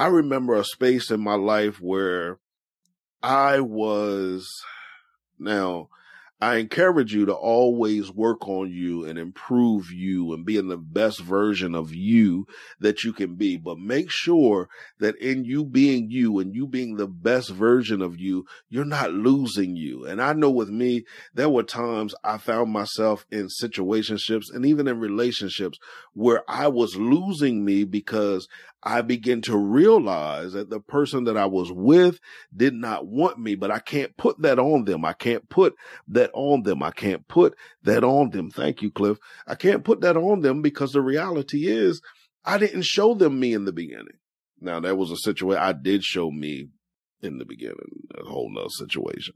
I remember a space in my life where I was now I encourage you to always work on you and improve you and being the best version of you that you can be. But make sure that in you being you and you being the best version of you, you're not losing you. And I know with me, there were times I found myself in situationships and even in relationships where I was losing me because I began to realize that the person that I was with did not want me, but I can't put that on them. I can't put that on them. I can't put that on them. Thank you, Cliff. I can't put that on them because the reality is I didn't show them me in the beginning. Now that was a situation I did show me in the beginning, a whole nother situation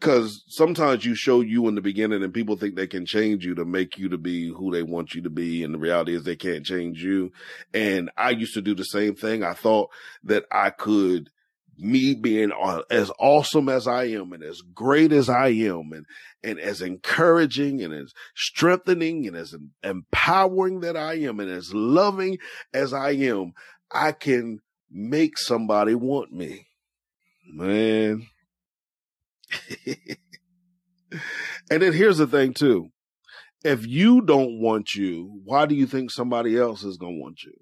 because sometimes you show you in the beginning and people think they can change you to make you to be who they want you to be. And the reality is they can't change you. And I used to do the same thing. I thought that I could, me being as awesome as I am and as great as I am and, and as encouraging and as strengthening and as empowering that I am and as loving as I am, I can make somebody want me. Man, and then here's the thing too. If you don't want you, why do you think somebody else is going to want you?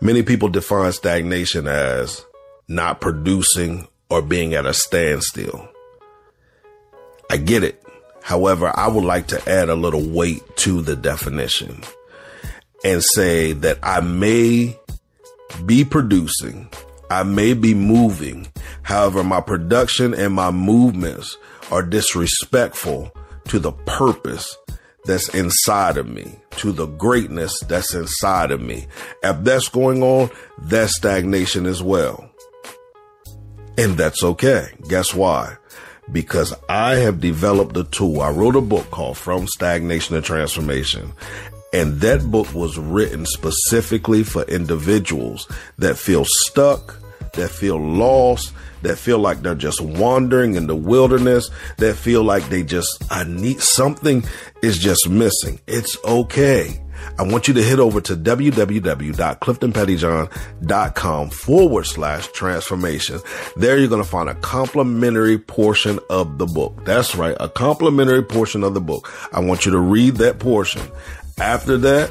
Many people define stagnation as not producing or being at a standstill. I get it. However, I would like to add a little weight to the definition and say that I may be producing, I may be moving. However, my production and my movements are disrespectful to the purpose that's inside of me, to the greatness that's inside of me. If that's going on, that's stagnation as well. And that's okay. Guess why? Because I have developed a tool. I wrote a book called From Stagnation to Transformation. And that book was written specifically for individuals that feel stuck, that feel lost, that feel like they're just wandering in the wilderness, that feel like they just, I need something is just missing. It's okay. I want you to head over to www.cliftonpettyjohn.com forward slash transformation. There you're going to find a complimentary portion of the book. That's right. A complimentary portion of the book. I want you to read that portion. After that,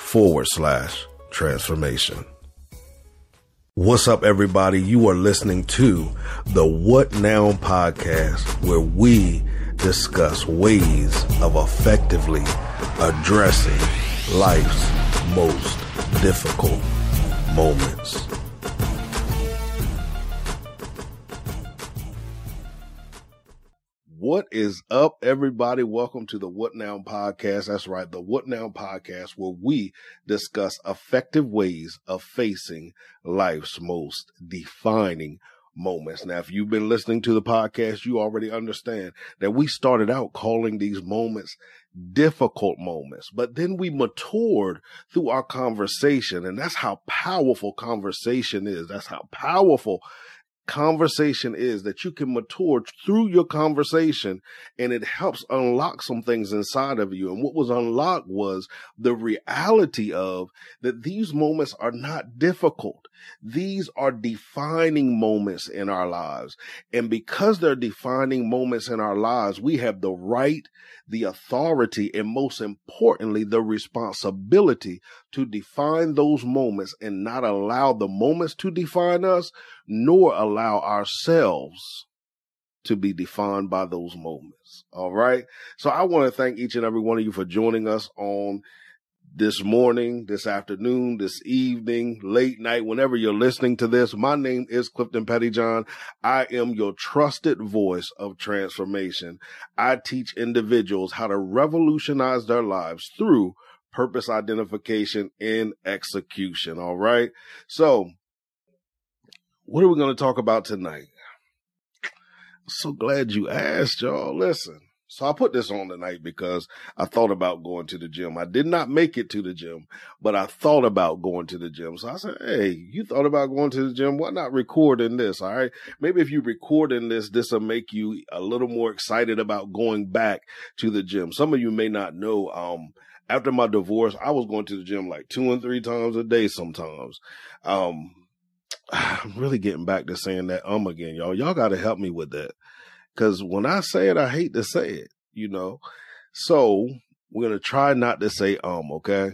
forward slash transformation. What's up, everybody? You are listening to the What Now podcast, where we discuss ways of effectively addressing life's most difficult moments. What is up, everybody? Welcome to the What Now podcast. That's right, the What Now podcast, where we discuss effective ways of facing life's most defining moments. Now, if you've been listening to the podcast, you already understand that we started out calling these moments difficult moments, but then we matured through our conversation. And that's how powerful conversation is. That's how powerful conversation is that you can mature through your conversation and it helps unlock some things inside of you. And what was unlocked was the reality of that these moments are not difficult. These are defining moments in our lives. And because they're defining moments in our lives, we have the right, the authority, and most importantly, the responsibility to define those moments and not allow the moments to define us, nor allow ourselves to be defined by those moments. All right. So I want to thank each and every one of you for joining us on this morning, this afternoon, this evening, late night, whenever you're listening to this. My name is Clifton Pettyjohn. I am your trusted voice of transformation. I teach individuals how to revolutionize their lives through purpose identification and execution. All right. So what are we going to talk about tonight? So glad you asked, y'all. Listen. So I put this on tonight because I thought about going to the gym. I did not make it to the gym, but I thought about going to the gym. So I said, Hey, you thought about going to the gym? Why not recording this? All right. Maybe if you recording this, this will make you a little more excited about going back to the gym. Some of you may not know, um, after my divorce, I was going to the gym like two and three times a day sometimes. Um, I'm really getting back to saying that um again, y'all. Y'all got to help me with that. Cause when I say it, I hate to say it, you know. So we're gonna try not to say um, okay?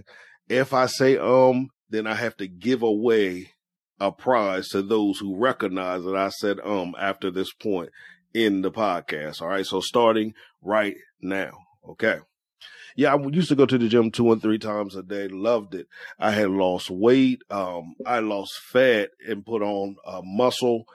If I say um, then I have to give away a prize to those who recognize that I said um after this point in the podcast. All right. So starting right now. Okay. Yeah, I used to go to the gym two and three times a day. Loved it. I had lost weight. Um, I lost fat and put on uh, muscle.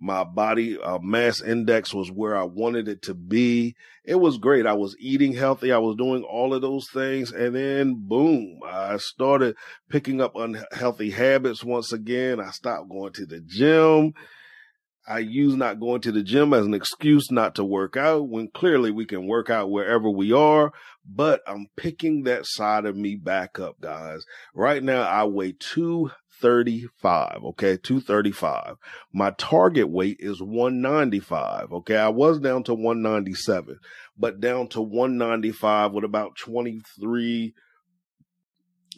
My body uh, mass index was where I wanted it to be. It was great. I was eating healthy. I was doing all of those things. And then boom, I started picking up unhealthy habits once again. I stopped going to the gym. I use not going to the gym as an excuse not to work out when clearly we can work out wherever we are, but I'm picking that side of me back up, guys. Right now I weigh 235. Okay. 235. My target weight is 195. Okay. I was down to 197, but down to 195 with about 23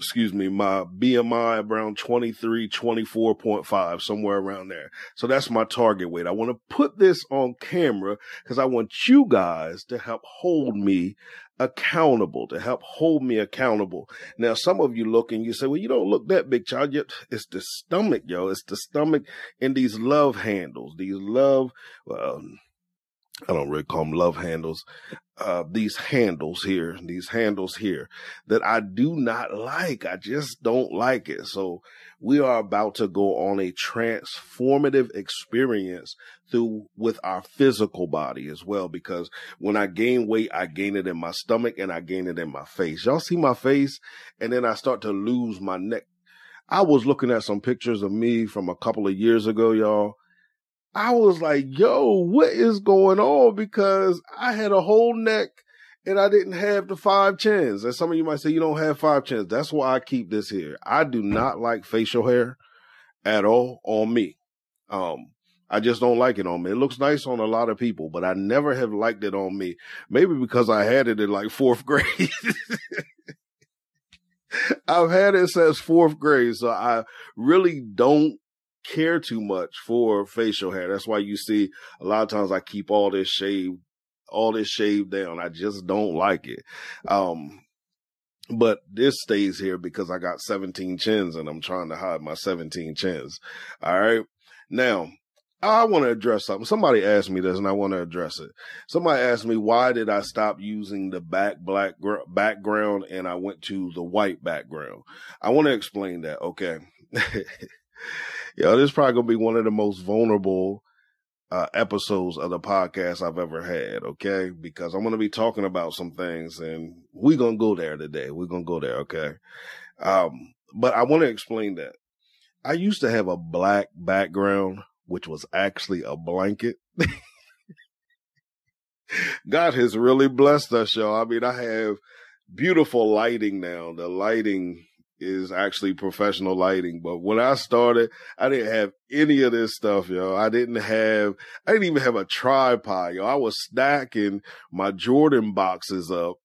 excuse me, my BMI around 23, 24.5, somewhere around there. So that's my target weight. I want to put this on camera because I want you guys to help hold me accountable, to help hold me accountable. Now, some of you look and you say, well, you don't look that big, child. It's the stomach, yo. It's the stomach and these love handles, these love, well, I don't really call them love handles. Uh, these handles here, these handles here that I do not like. I just don't like it. So we are about to go on a transformative experience through with our physical body as well. Because when I gain weight, I gain it in my stomach and I gain it in my face. Y'all see my face and then I start to lose my neck. I was looking at some pictures of me from a couple of years ago, y'all I was like, yo, what is going on? Because I had a whole neck and I didn't have the five chins. And some of you might say you don't have five chins. That's why I keep this here. I do not like facial hair at all on me. Um, I just don't like it on me. It looks nice on a lot of people, but I never have liked it on me. Maybe because I had it in like fourth grade. I've had it since fourth grade, so I really don't care too much for facial hair. That's why you see a lot of times I keep all this shave, all this shaved down. I just don't like it. Um, but this stays here because I got 17 chins and I'm trying to hide my 17 chins. All right. Now, I want to address something. Somebody asked me this and I want to address it. Somebody asked me, why did I stop using the back black gr- background and I went to the white background? I want to explain that. Okay. Yo, this is probably gonna be one of the most vulnerable uh, episodes of the podcast I've ever had. Okay. Because I'm to be talking about some things and we're to go there today. We're to go there. Okay. Um, but I want to explain that I used to have a black background, which was actually a blanket. God has really blessed us, y'all. I mean, I have beautiful lighting now. The lighting is actually professional lighting. But when I started, I didn't have any of this stuff, yo. I didn't have, I didn't even have a tripod, yo. I was stacking my Jordan boxes up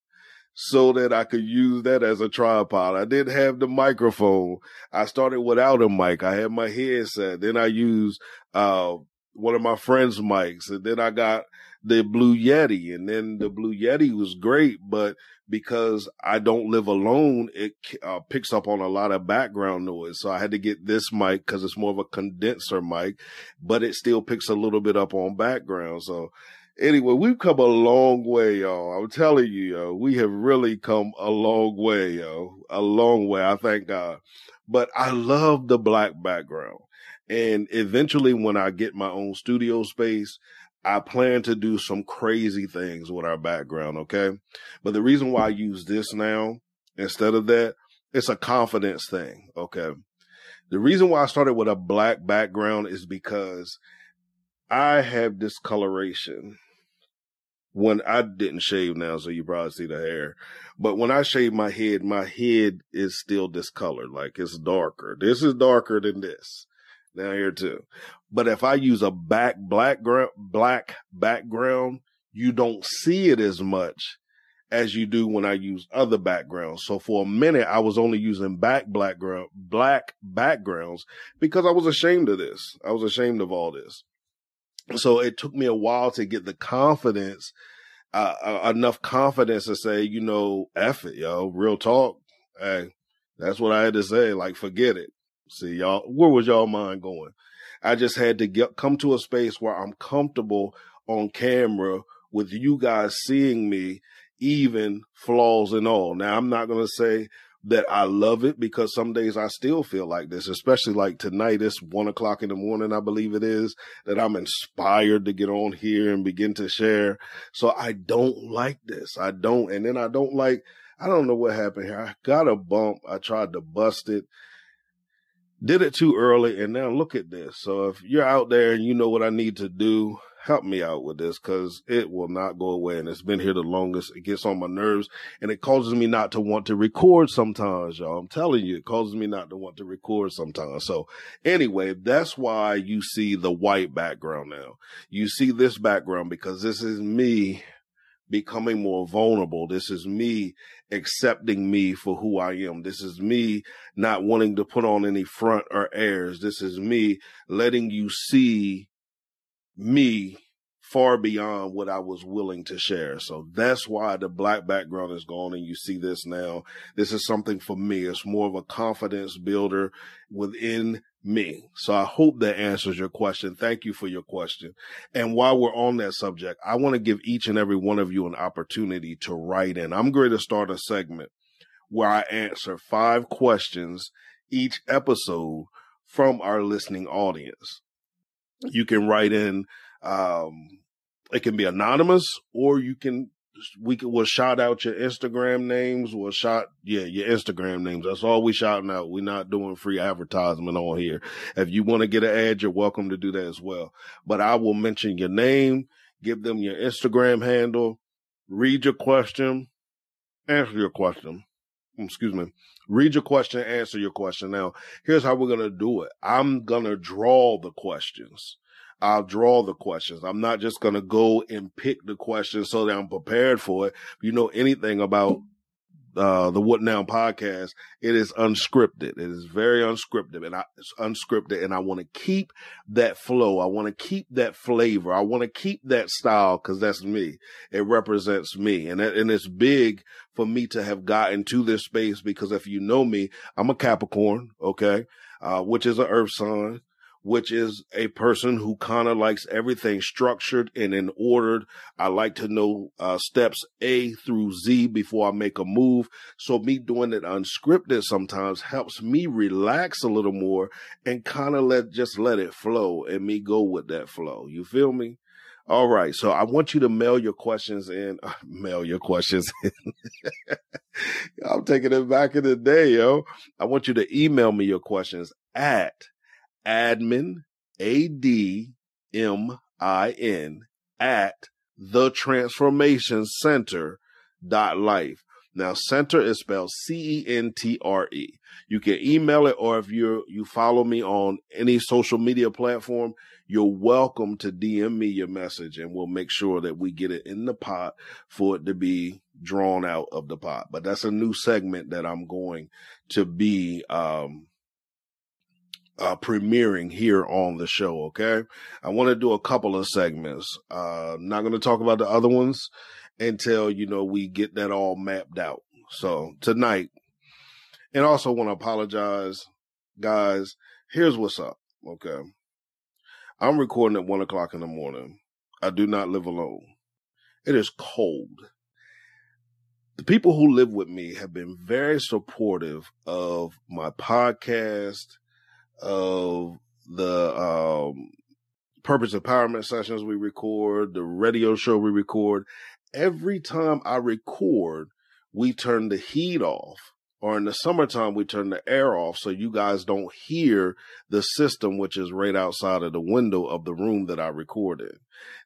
so that I could use that as a tripod. I didn't have the microphone. I started without a mic. I had my headset. Then I used, uh, one of my friend's mics and then I got the Blue Yeti and then the Blue Yeti was great, but because I don't live alone, it uh, picks up on a lot of background noise. So I had to get this mic because it's more of a condenser mic, but it still picks a little bit up on background. So anyway, we've come a long way, y'all. I'm telling you, yo, we have really come a long way, yo, a long way. I thank God. But I love the black background. And eventually when I get my own studio space, I plan to do some crazy things with our background, okay? But the reason why I use this now instead of that, it's a confidence thing, okay? The reason why I started with a black background is because I have discoloration when I didn't shave now, so you probably see the hair. But when I shave my head, my head is still discolored, like it's darker. This is darker than this down here too. But if I use a back black black background, you don't see it as much as you do when I use other backgrounds. So for a minute, I was only using back background, black backgrounds because I was ashamed of this. I was ashamed of all this. So it took me a while to get the confidence, uh, uh, enough confidence to say, you know, F it, yo, real talk. Hey, that's what I had to say. Like, forget it. See, y'all, where was y'all mind going? I just had to get come to a space where I'm comfortable on camera with you guys seeing me, even flaws and all. Now, I'm not going to say that I love it because some days I still feel like this, especially like tonight. It's one o'clock in the morning, I believe it is, that I'm inspired to get on here and begin to share. So I don't like this. I don't. And then I don't like, I don't know what happened here. I got a bump. I tried to bust it did it too early and now look at this. So if you're out there and you know what I need to do, help me out with this because it will not go away. And it's been here the longest. It gets on my nerves and it causes me not to want to record sometimes, y'all. I'm telling you, it causes me not to want to record sometimes. So anyway, that's why you see the white background now. You see this background because this is me becoming more vulnerable. This is me accepting me for who I am. This is me not wanting to put on any front or airs. This is me letting you see me far beyond what I was willing to share. So that's why the black background is gone and you see this now. This is something for me. It's more of a confidence builder within me. So I hope that answers your question. Thank you for your question. And while we're on that subject, I want to give each and every one of you an opportunity to write in. I'm going to start a segment where I answer five questions each episode from our listening audience. You can write in, um, it can be anonymous or you can we can, we'll shout out your Instagram names. We'll shout, yeah, your Instagram names. That's all we shouting out. We're not doing free advertisement on here. If you want to get an ad, you're welcome to do that as well. But I will mention your name, give them your Instagram handle, read your question, answer your question. Excuse me. Read your question, answer your question. Now, here's how we're going to do it. I'm going to draw the questions. I'll draw the questions. I'm not just going to go and pick the questions so that I'm prepared for it. If you know anything about uh, the What Now podcast, it is unscripted. It is very unscripted and I, it's unscripted and I want to keep that flow. I want to keep that flavor. I want to keep that style because that's me. It represents me and, and it's big for me to have gotten to this space because if you know me, I'm a Capricorn, okay, uh, which is an earth sign which is a person who kind of likes everything structured and in ordered. I like to know uh, steps A through Z before I make a move. So me doing it unscripted sometimes helps me relax a little more and kind of let just let it flow and me go with that flow. You feel me? All right. So I want you to mail your questions in. Mail your questions in. I'm taking it back in the day, yo. I want you to email me your questions at admin, A D M I N, at the transformation center dot life. Now, center is spelled C E N T R E. You can email it, or if you you follow me on any social media platform, you're welcome to DM me your message, and we'll make sure that we get it in the pot for it to be drawn out of the pot. But that's a new segment that I'm going to be um, uh, premiering here on the show. Okay. I want to do a couple of segments. Uh, not going to talk about the other ones until, you know, we get that all mapped out. So tonight, and also want to apologize, guys. Here's what's up. Okay. I'm recording at one o'clock in the morning. I do not live alone. It is cold. The people who live with me have been very supportive of my podcast, of the um, purpose empowerment sessions we record, the radio show we record. Every time I record, we turn the heat off or in the summertime we turn the air off so you guys don't hear the system which is right outside of the window of the room that I record in.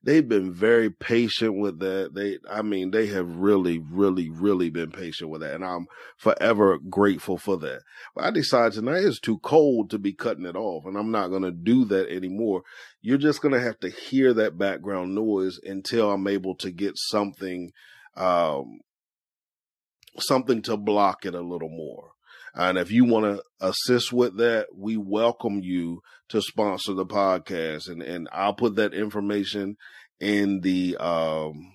They've been very patient with that. They I mean they have really really really been patient with that and I'm forever grateful for that. But I decided tonight it's too cold to be cutting it off and I'm not going to do that anymore. You're just going to have to hear that background noise until I'm able to get something um something to block it a little more. And if you want to assist with that, we welcome you to sponsor the podcast. And, and I'll put that information in the, um,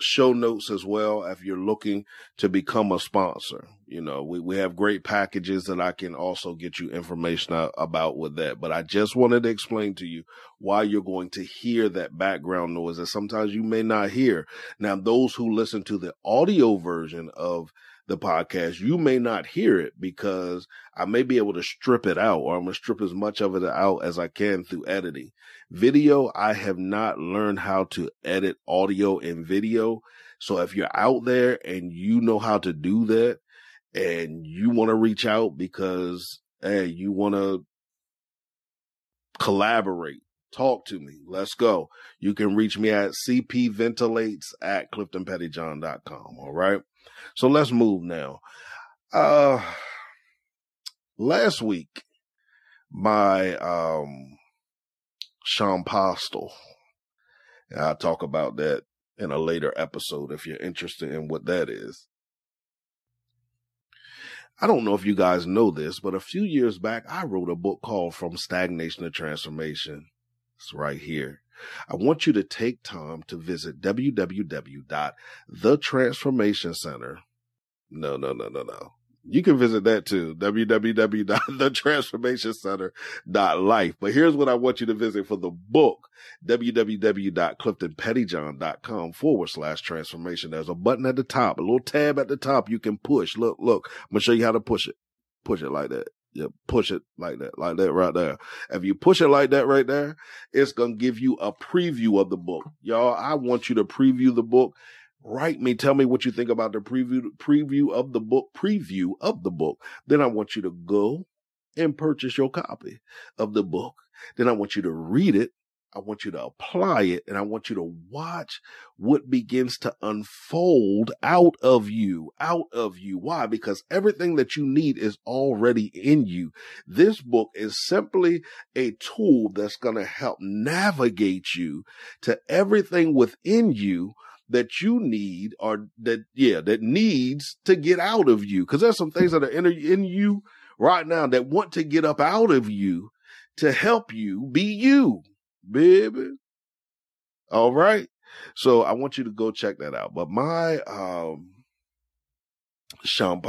show notes as well if you're looking to become a sponsor. You know, we, we have great packages that I can also get you information about with that. But I just wanted to explain to you why you're going to hear that background noise that sometimes you may not hear. Now, those who listen to the audio version of the podcast, you may not hear it because I may be able to strip it out or I'm going to strip as much of it out as I can through editing. Video, I have not learned how to edit audio and video. So if you're out there and you know how to do that and you want to reach out because, hey, you want to collaborate, talk to me. Let's go. You can reach me at cpventilates at cliftonpettyjohn.com. All right. So let's move now. Uh, last week, my, um, Sean Postel. I'll talk about that in a later episode if you're interested in what that is. I don't know if you guys know this, but a few years back, I wrote a book called From Stagnation to Transformation. It's right here. I want you to take time to visit www.thetransformationcenter. No, no, no, no, no you can visit that too. www.thetransformationcenter.life. But here's what I want you to visit for the book. www.cliftonpettyjohn.com forward slash transformation. There's a button at the top, a little tab at the top you can push. Look, look, I'm going to show you how to push it. Push it like that. Yeah, push it like that, like that right there. If you push it like that right there, it's going to give you a preview of the book. Y'all, I want you to preview the book write me. Tell me what you think about the preview preview of the book preview of the book. Then i want you to go and purchase your copy of the book. Then i want you to read it. I want you to apply it and i want you to watch what begins to unfold out of you out of you. Why? Because everything that you need is already in you. This book is simply a tool that's going to help navigate you to everything within you that you need or that, yeah, that needs to get out of you. Cause there's some things that are in, in you right now that want to get up out of you to help you be you, baby. All right. So I want you to go check that out. But my, um, Sean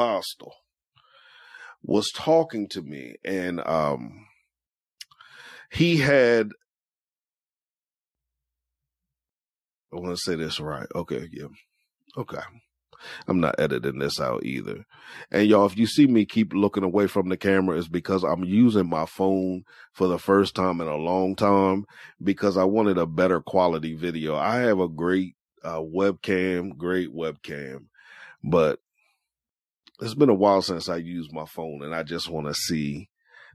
was talking to me and, um, he had I want to say this right. Okay, yeah. Okay. I'm not editing this out either. And y'all, if you see me keep looking away from the camera, it's because I'm using my phone for the first time in a long time because I wanted a better quality video. I have a great uh, webcam, great webcam, but it's been a while since I used my phone and I just want to see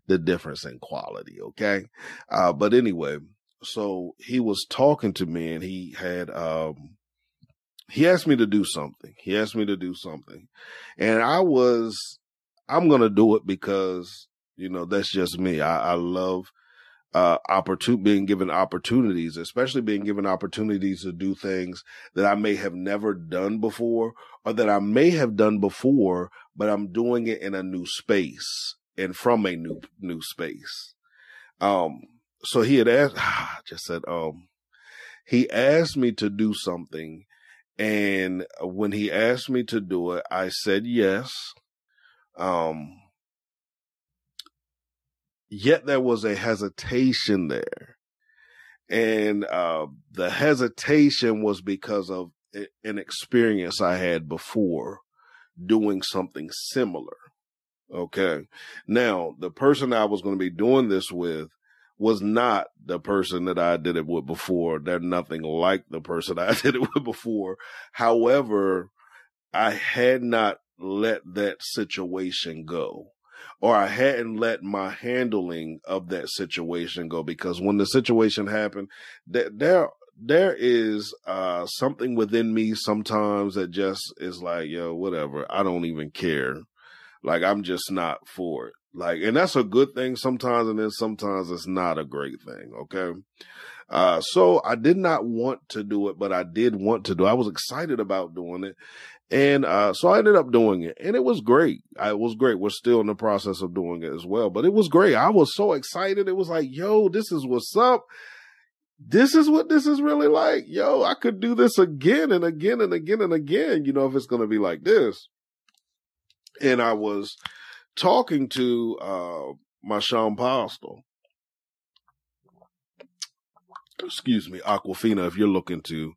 the difference in quality. Okay. Uh, but anyway, so he was talking to me and he had, um, he asked me to do something. He asked me to do something. And I was, I'm to do it because, you know, that's just me. I, I love, uh, opportun- being given opportunities, especially being given opportunities to do things that I may have never done before or that I may have done before, but I'm doing it in a new space and from a new, new space. Um, so he had asked, I just said, um, he asked me to do something. And when he asked me to do it, I said yes. Um, yet there was a hesitation there. And, uh, the hesitation was because of an experience I had before doing something similar. Okay. Now, the person I was going to be doing this with was not the person that I did it with before. They're nothing like the person I did it with before. However, I had not let that situation go or I hadn't let my handling of that situation go because when the situation happened, that there, there is, uh, something within me sometimes that just is like, yo, whatever. I don't even care. Like I'm just not for it. Like, and that's a good thing sometimes, and then sometimes it's not a great thing. Okay. Uh, so I did not want to do it, but I did want to do. I was excited about doing it. And, uh, so I ended up doing it and it was great. It was great. We're still in the process of doing it as well, but it was great. I was so excited. It was like, yo, this is what's up. This is what this is really like. Yo, I could do this again and again and again and again, you know, if it's to be like this. And I was, talking to uh, my Sean Postel. Excuse me, Aquafina. If you're looking to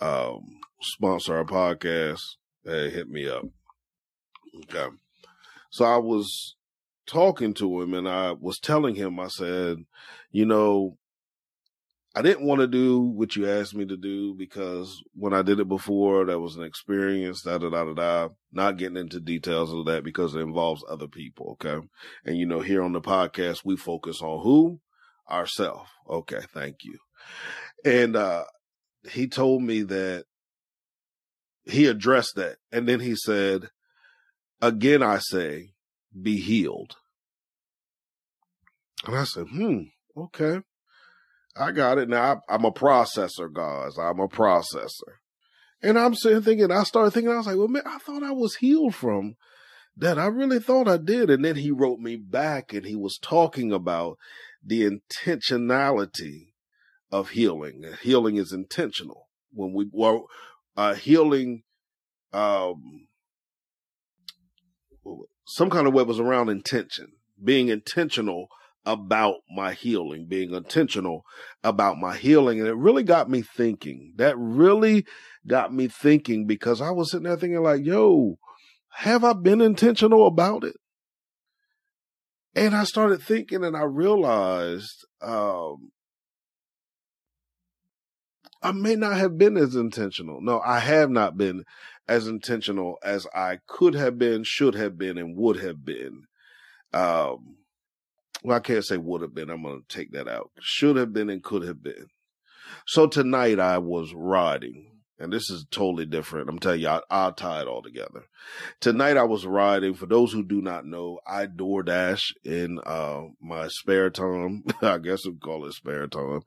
um, sponsor our podcast, hey, hit me up. Okay. So I was talking to him and I was telling him, I said, you know, I didn't want to do what you asked me to do because when I did it before, that was an experience, da da da da da. Not getting into details of that because it involves other people. Okay. And you know, here on the podcast, we focus on who? Ourself. Okay. Thank you. And, uh, he told me that he addressed that. And then he said, again, I say, be healed. And I said, hmm, okay. I got it now. I'm a processor, guys. I'm a processor. And I'm sitting thinking, I started thinking, I was like, well, man, I thought I was healed from that. I really thought I did. And then he wrote me back and he was talking about the intentionality of healing. Healing is intentional. When we were uh, healing, um, some kind of way was around intention, being intentional about my healing, being intentional about my healing. And it really got me thinking. That really got me thinking because I was sitting there thinking like, yo, have I been intentional about it? And I started thinking and I realized, um, I may not have been as intentional. No, I have not been as intentional as I could have been, should have been, and would have been. Um, well, I can't say would have been. I'm going to take that out. Should have been and could have been. So tonight I was riding, and this is totally different. I'm telling you, I, I'll tie it all together. Tonight I was riding. For those who do not know, I DoorDash in uh, my spare time. I guess we call it spare time.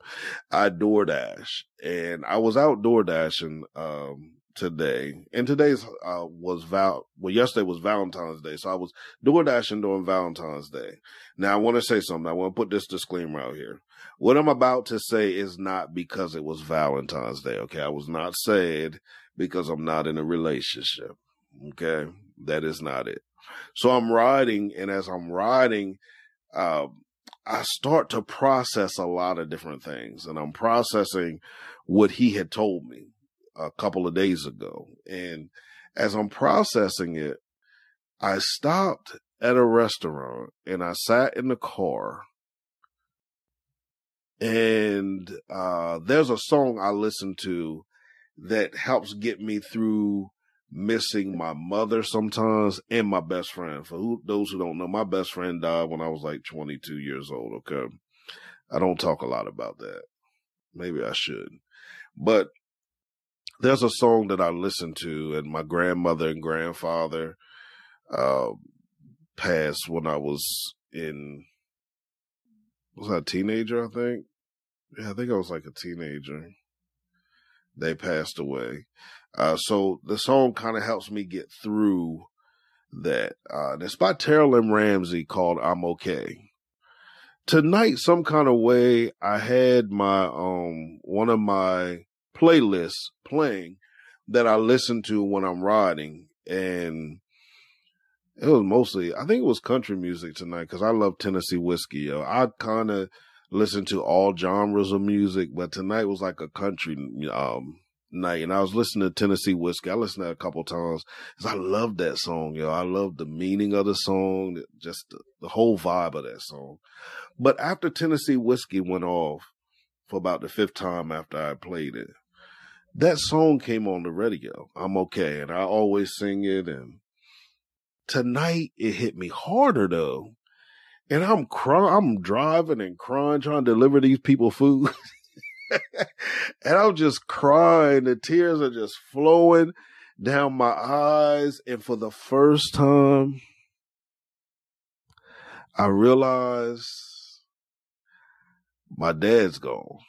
I DoorDash, and I was out DoorDashing um, today, and today's uh, was val. Well, yesterday was Valentine's Day, so I was door dashing during Valentine's Day. Now, I want to say something. I want to put this disclaimer out here. What I'm about to say is not because it was Valentine's Day. Okay, I was not sad because I'm not in a relationship. Okay, that is not it. So I'm riding, and as I'm riding, uh, I start to process a lot of different things and I'm processing what he had told me a couple of days ago. And as I'm processing it, I stopped at a restaurant and I sat in the car and uh, there's a song I listen to that helps get me through missing my mother sometimes and my best friend. For who, those who don't know, my best friend died when I was like 22 years old. Okay. I don't talk a lot about that. Maybe I should, but there's a song that I listen to and my grandmother and grandfather, uh, passed when I was in, was I a teenager? I think. Yeah, I think I was like a teenager. They passed away. Uh, so the song kind of helps me get through that. Uh, it's by Terrell M. Ramsey called I'm Okay. Tonight, some kind of way, I had my, um, one of my playlists playing that I listen to when I'm riding and it was mostly, I think it was country music tonight because I love Tennessee whiskey. Yo. I kind of listen to all genres of music, but tonight was like a country um, night, and I was listening to Tennessee whiskey. I listened to it a couple times because I love that song, yo. I love the meaning of the song, just the, the whole vibe of that song. But after Tennessee whiskey went off for about the fifth time after I played it, that song came on the radio. I'm okay, and I always sing it. And tonight it hit me harder though and I'm crying, I'm driving and crying, trying to deliver these people food. and I'm just crying. The tears are just flowing down my eyes. And for the first time, I realize my dad's gone.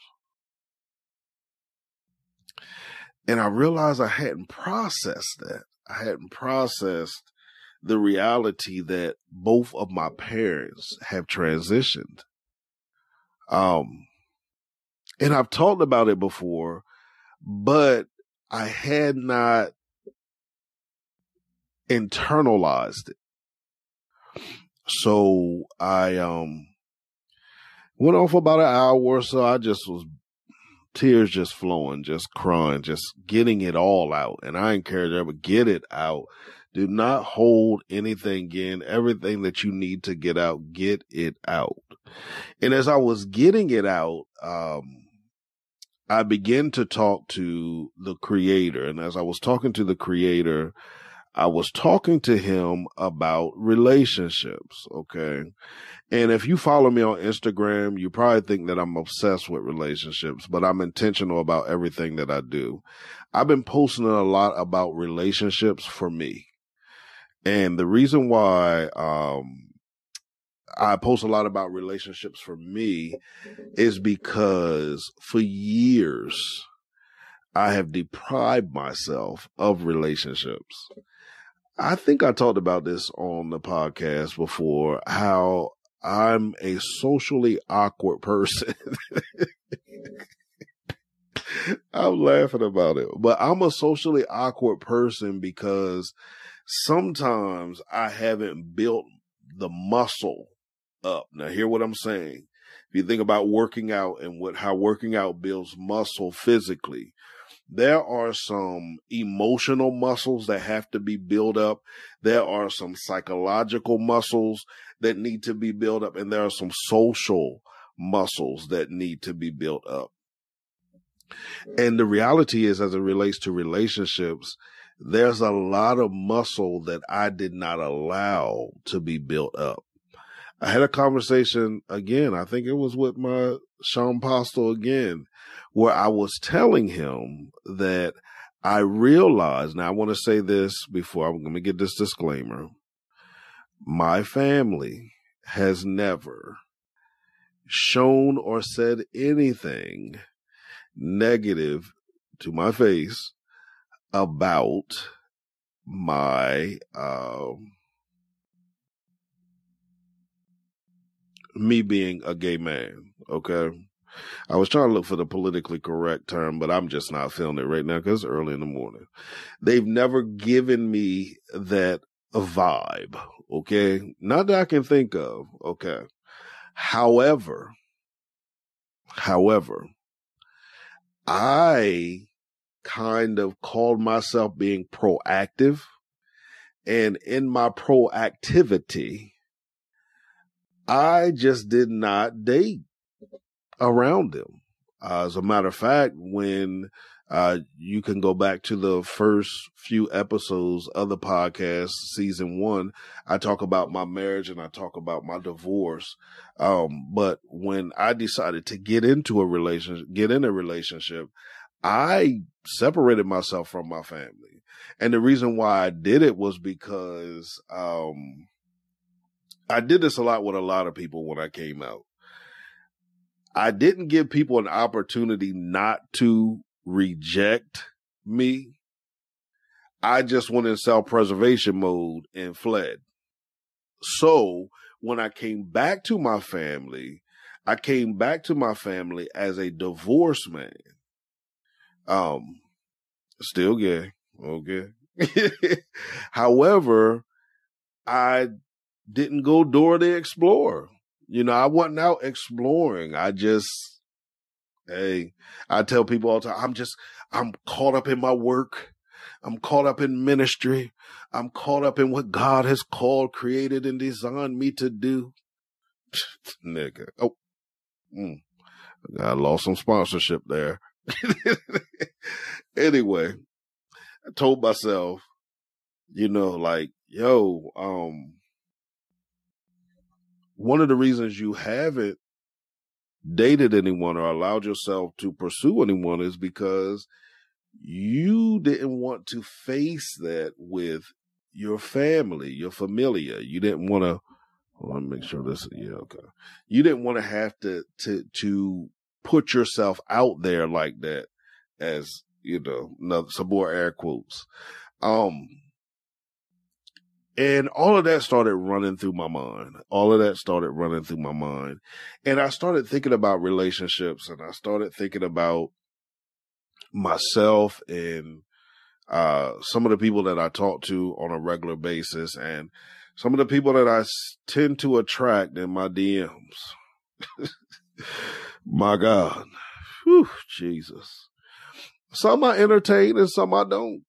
And I realized I hadn't processed that. I hadn't processed the reality that both of my parents have transitioned. Um, and I've talked about it before, but I had not internalized it. So I, um, went off about an hour or so. I just was tears just flowing, just crying, just getting it all out. And I encourage everyone, get it out. Do not hold anything in. Everything that you need to get out, get it out. And as I was getting it out, um, I began to talk to the creator. And as I was talking to the creator, I was talking to him about relationships. Okay. And if you follow me on Instagram, you probably think that I'm obsessed with relationships, but I'm intentional about everything that I do. I've been posting a lot about relationships for me. And the reason why, um, I post a lot about relationships for me is because for years I have deprived myself of relationships. I think I talked about this on the podcast before how I'm a socially awkward person. I'm laughing about it, but I'm a socially awkward person because sometimes I haven't built the muscle up. Now, hear what I'm saying. If you think about working out and what how working out builds muscle physically, there are some emotional muscles that have to be built up. There are some psychological muscles that need to be built up, and there are some social muscles that need to be built up. And the reality is, as it relates to relationships, there's a lot of muscle that I did not allow to be built up. I had a conversation again. I think it was with my Sean Postel again, where I was telling him that I realized, now I want to say this before I'm going to get this disclaimer. My family has never shown or said anything negative to my face about my um, me being a gay man. Okay. I was trying to look for the politically correct term, but I'm just not feeling it right now because it's early in the morning. They've never given me that vibe. Okay. Not that I can think of. Okay. However, however, I kind of called myself being proactive. And in my proactivity, I just did not date around them. Uh, as a matter of fact, when uh, you can go back to the first few episodes of the podcast, season one. I talk about my marriage and I talk about my divorce. Um, but when I decided to get into a relationship, get in a relationship, I separated myself from my family. And the reason why I did it was because, um, I did this a lot with a lot of people when I came out. I didn't give people an opportunity not to reject me. I just went in self preservation mode and fled. So when I came back to my family, I came back to my family as a divorced man. Um, still gay. Okay. However, I didn't go door to explore. You know, I wasn't out exploring. I just Hey, I tell people all the time, I'm just, I'm caught up in my work. I'm caught up in ministry. I'm caught up in what God has called, created, and designed me to do. Nigga. Oh, mm. I lost some sponsorship there. anyway, I told myself, you know, like, yo, um, one of the reasons you haven't dated anyone or allowed yourself to pursue anyone is because you didn't want to face that with your family, your familia. You didn't want to. Let me make sure this. Yeah, okay. You didn't want to have to to to put yourself out there like that, as you know, some more air quotes. Um, and all of that started running through my mind. All of that started running through my mind. And I started thinking about relationships and I started thinking about myself and uh, some of the people that I talk to on a regular basis and some of the people that I tend to attract in my DMs. my God. Whew, Jesus. Some I entertain and some I don't.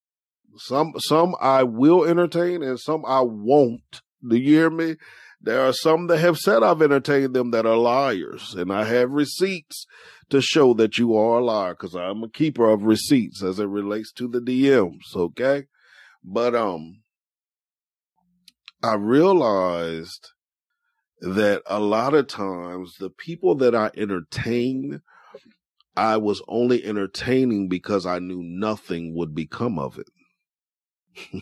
Some some I will entertain and some I won't. Do you hear me? There are some that have said I've entertained them that are liars, and I have receipts to show that you are a liar because I'm a keeper of receipts as it relates to the DMs. Okay, but um, I realized that a lot of times the people that I entertain, I was only entertaining because I knew nothing would become of it.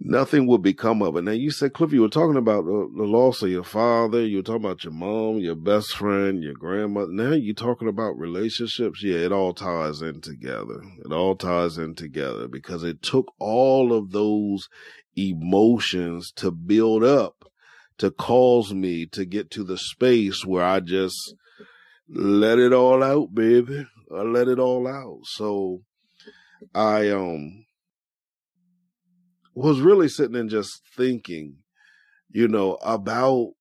Nothing will become of it. Now you said, Cliff, you were talking about the, loss of your father. You were talking about your mom, your best friend, your grandmother. Now you're talking about relationships. Yeah, it all ties in together. It all ties in together because it took all of those emotions to build up to cause me to get to the space where I just let it all out, baby. I let it all out. So I um was really sitting and just thinking, you know, about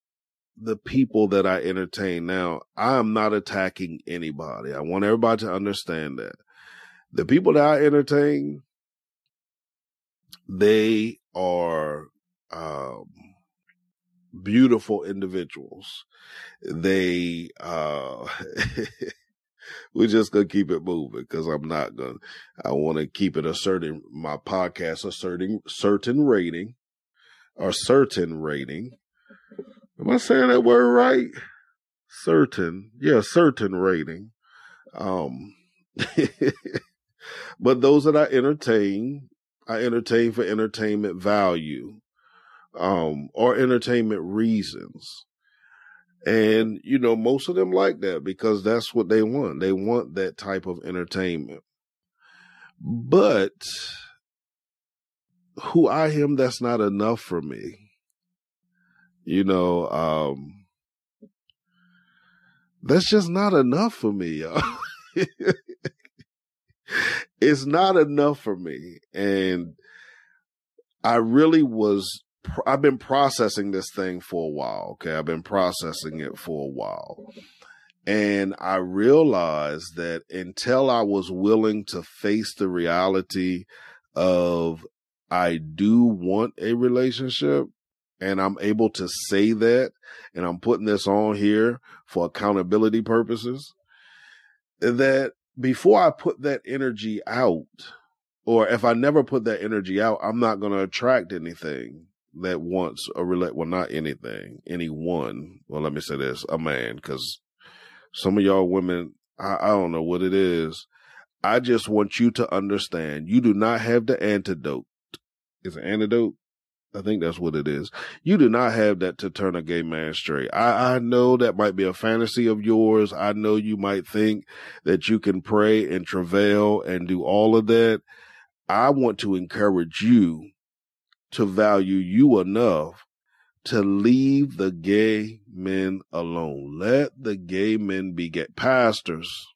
the people that I entertain. Now, I am not attacking anybody. I want everybody to understand that. The people that I entertain, they are um, beautiful individuals. They uh we're just gonna keep it moving because I'm not gonna. I want to keep it a certain my podcast a certain certain rating, or certain rating. Am I saying that word right? Certain, yeah, certain rating. Um, but those that I entertain, I entertain for entertainment value, um, or entertainment reasons. And, you know, most of them like that because that's what they want. They want that type of entertainment. But who I am, that's not enough for me. You know, um, that's just not enough for me, it's not enough for me. And I really was I've been processing this thing for a while. Okay. I've been processing it for a while. And I realized that until I was willing to face the reality of I do want a relationship and I'm able to say that and I'm putting this on here for accountability purposes that before I put that energy out or if I never put that energy out, I'm not going to attract anything that wants a relate. Well, not anything, anyone. Well, let me say this, a man, because some of y'all women, I, I don't know what it is. I just want you to understand you do not have the antidote. Is it antidote? I think that's what it is. You do not have that to turn a gay man straight. I, I know that might be a fantasy of yours. I know you might think that you can pray and travail and do all of that. I want to encourage you to value you enough to leave the gay men alone. Let the gay men be gay. Pastors,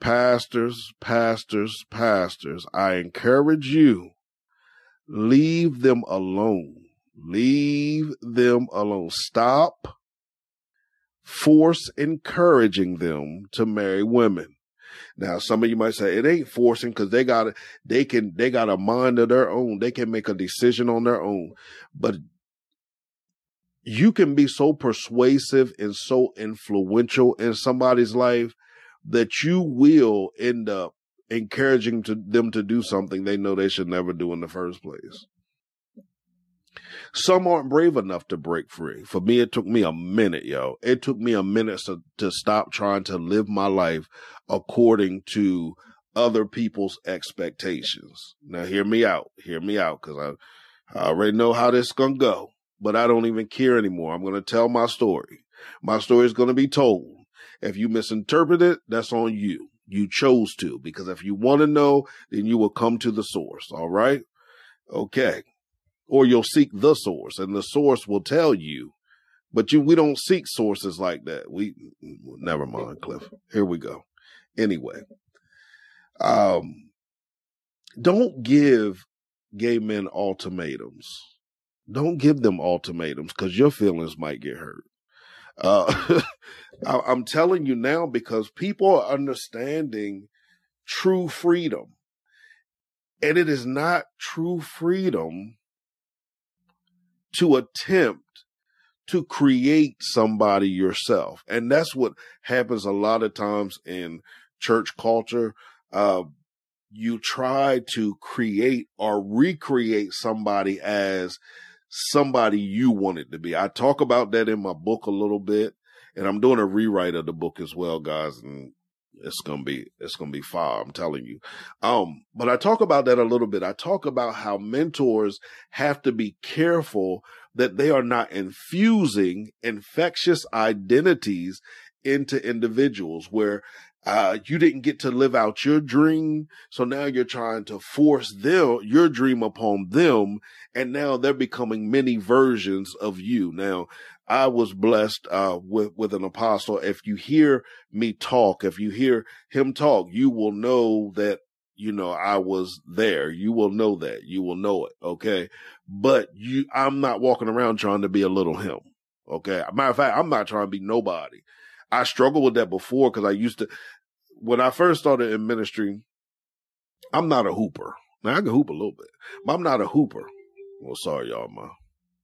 pastors, pastors, pastors, I encourage you, leave them alone. Leave them alone. Stop force encouraging them to marry women. Now, some of you might say it ain't forcing because they got they can they got a mind of their own. They can make a decision on their own. But you can be so persuasive and so influential in somebody's life that you will end up encouraging to them to do something they know they should never do in the first place. Some aren't brave enough to break free. For me, it took me a minute, yo. It took me a minute to, to stop trying to live my life according to other people's expectations. Now, hear me out. Hear me out, because I, I already know how this is going to go but I don't even care anymore. I'm going to tell my story. My story is going to be told. If you misinterpret it, that's on you. You chose to, because if you want to know, then you will come to the source. All right. Okay. Or you'll seek the source and the source will tell you, but you, we don't seek sources like that. We, never mind, Cliff. Here we go. Anyway, um, don't give gay men ultimatums don't give them ultimatums because your feelings might get hurt. Uh, I, I'm telling you now because people are understanding true freedom. And it is not true freedom to attempt to create somebody yourself. And that's what happens a lot of times in church culture. Uh, you try to create or recreate somebody as somebody you wanted to be. I talk about that in my book a little bit, and I'm doing a rewrite of the book as well, guys, and it's gonna be it's gonna be fire. I'm telling you. Um, but I talk about that a little bit. I talk about how mentors have to be careful that they are not infusing infectious identities into individuals where uh, you didn't get to live out your dream. So now you're trying to force them, your dream upon them. And now they're becoming many versions of you. Now, I was blessed, uh, with, with an apostle. If you hear me talk, if you hear him talk, you will know that, you know, I was there. You will know that. You will know it. Okay. But you, I'm not walking around trying to be a little him. Okay. Matter of fact, I'm not trying to be nobody. I struggled with that before because I used to, when I first started in ministry, I'm not a hooper. Now I can hoop a little bit, but I'm not a hooper. Well, sorry, y'all. My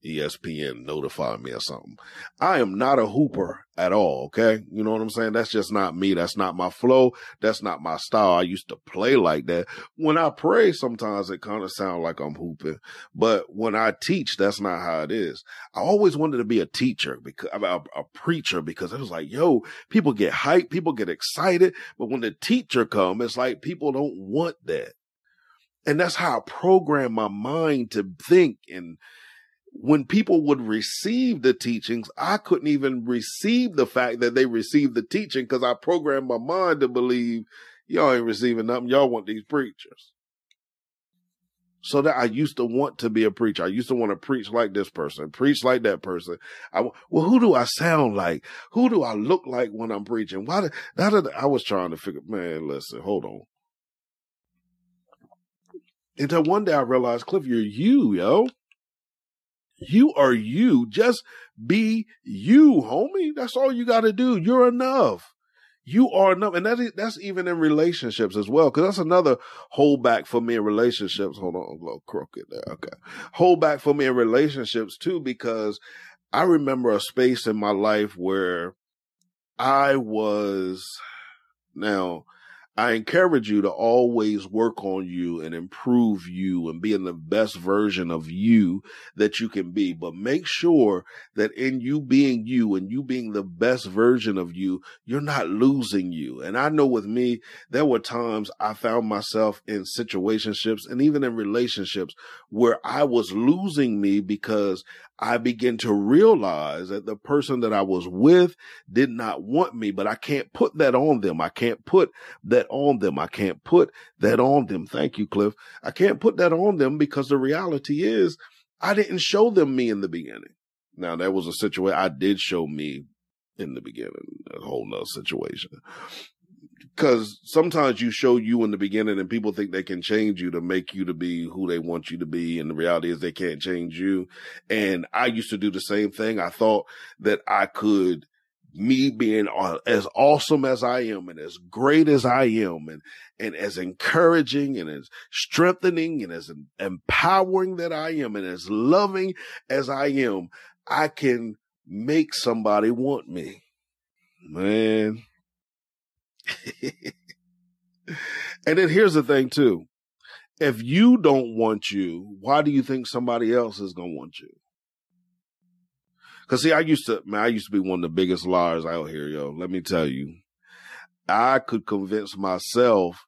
ESPN notified me or something. I am not a hooper at all. Okay. You know what I'm saying? That's just not me. That's not my flow. That's not my style. I used to play like that. When I pray, sometimes it kind of sounds like I'm hooping, but when I teach, that's not how it is. I always wanted to be a teacher because a, a preacher because it was like, yo, people get hyped. People get excited. But when the teacher come, it's like people don't want that. And that's how I program my mind to think and when people would receive the teachings, I couldn't even receive the fact that they received the teaching because I programmed my mind to believe y'all ain't receiving nothing. Y'all want these preachers. So that I used to want to be a preacher. I used to want to preach like this person, preach like that person. I, well, who do I sound like? Who do I look like when I'm preaching? Why did, did I was trying to figure, man, listen, hold on. Until one day I realized, Cliff, you're you, yo. You are you. Just be you, homie. That's all you got to do. You're enough. You are enough. And that is, that's even in relationships as well. Cause that's another holdback for me in relationships. Hold on, a little crooked there. Okay. Holdback for me in relationships too, because I remember a space in my life where I was now I encourage you to always work on you and improve you and be in the best version of you that you can be. But make sure that in you being you and you being the best version of you, you're not losing you. And I know with me, there were times I found myself in situationships and even in relationships where I was losing me because I begin to realize that the person that I was with did not want me, but I can't put that on them. I can't put that on them. I can't put that on them. Thank you, Cliff. I can't put that on them because the reality is I didn't show them me in the beginning. Now that was a situation I did show me in the beginning, a whole nother situation because sometimes you show you in the beginning and people think they can change you to make you to be who they want you to be. And the reality is they can't change you. And I used to do the same thing. I thought that I could, me being as awesome as I am and as great as I am and, and as encouraging and as strengthening and as empowering that I am and as loving as I am, I can make somebody want me. Man, and then here's the thing too. If you don't want you, why do you think somebody else is to want you? Cause see, I used to, man, I used to be one of the biggest liars out here, yo. Let me tell you, I could convince myself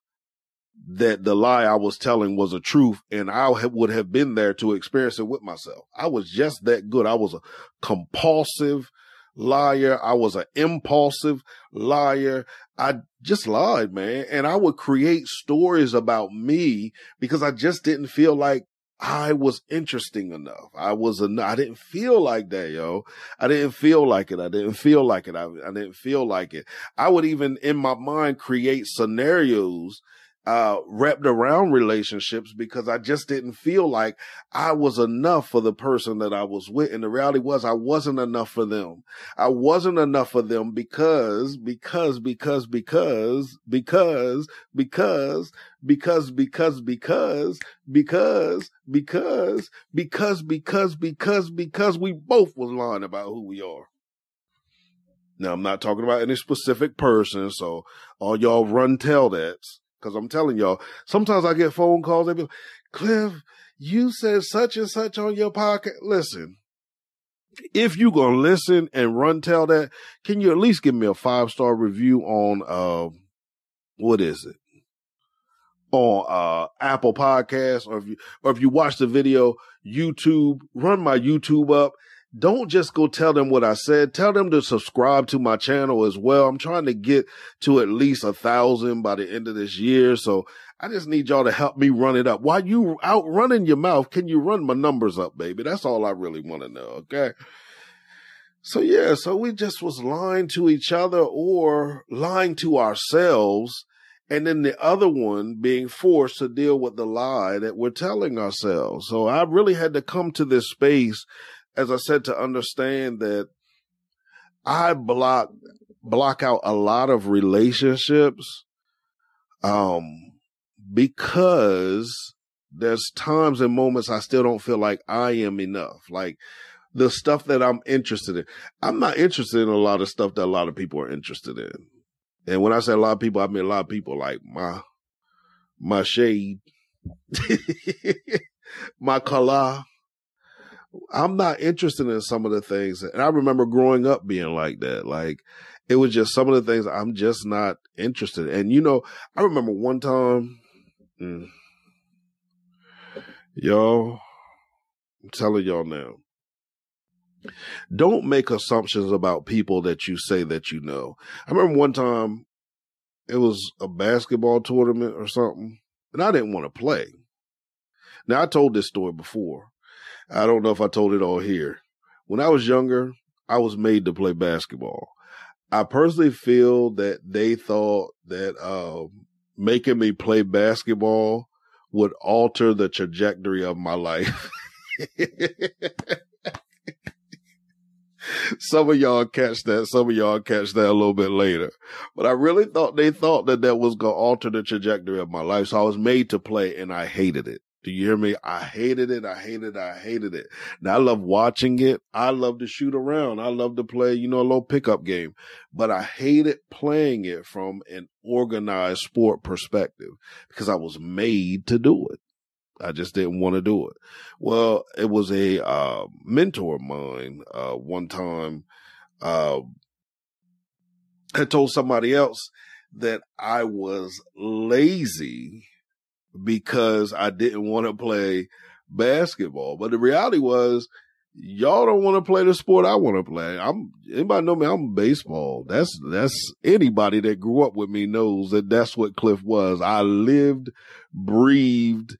that the lie I was telling was a truth and I would have been there to experience it with myself. I was just that good. I was a compulsive liar. I was an impulsive liar. I just lied, man. And I would create stories about me because I just didn't feel like I was interesting enough. I was a, I didn't feel like that, yo. I didn't feel like it. I didn't feel like it. I, I didn't feel like it. I would even in my mind create scenarios uh, wrapped around relationships because I just didn't feel like I was enough for the person that I was with. And the reality was I wasn't enough for them. I wasn't enough for them because, because, because, because, because, because, because, because, because, because, because, because, because, because, because we both was lying about who we are. Now I'm not talking about any specific person, so all y'all run tell that's Cause I'm telling y'all, sometimes I get phone calls. They be like, Cliff, you said such and such on your podcast. Listen, if you gonna listen and run tell that, can you at least give me a five star review on uh, what is it? On uh Apple Podcasts, or if you or if you watch the video, YouTube, run my YouTube up don't just go tell them what I said. Tell them to subscribe to my channel as well. I'm trying to get to at least a thousand by the end of this year. So I just need y'all to help me run it up. While you out running your mouth, can you run my numbers up, baby? That's all I really want to know. Okay. So yeah, so we just was lying to each other or lying to ourselves. And then the other one being forced to deal with the lie that we're telling ourselves. So I really had to come to this space as I said, to understand that I block block out a lot of relationships um because there's times and moments I still don't feel like I am enough. Like the stuff that I'm interested in. I'm not interested in a lot of stuff that a lot of people are interested in. And when I say a lot of people, I mean a lot of people like my my shade, my color, I'm not interested in some of the things. And I remember growing up being like that. Like it was just some of the things I'm just not interested in. And you know, I remember one time, mm, y'all, I'm telling y'all now, don't make assumptions about people that you say that you know. I remember one time it was a basketball tournament or something, and I didn't want to play. Now I told this story before. I don't know if I told it all here. When I was younger, I was made to play basketball. I personally feel that they thought that uh, making me play basketball would alter the trajectory of my life. some of y'all catch that. Some of y'all catch that a little bit later. But I really thought they thought that that was going to alter the trajectory of my life. So I was made to play and I hated it. Do you hear me? I hated it. I hated it. I hated it. Now I love watching it. I love to shoot around. I love to play, you know, a little pickup game, but I hated playing it from an organized sport perspective because I was made to do it. I just didn't want to do it. Well, it was a uh, mentor of mine uh, one time uh, had told somebody else that I was lazy because I didn't want to play basketball. But the reality was, y'all don't want to play the sport I want to play. I'm anybody know me? I'm baseball. That's that's anybody that grew up with me knows that that's what Cliff was. I lived, breathed,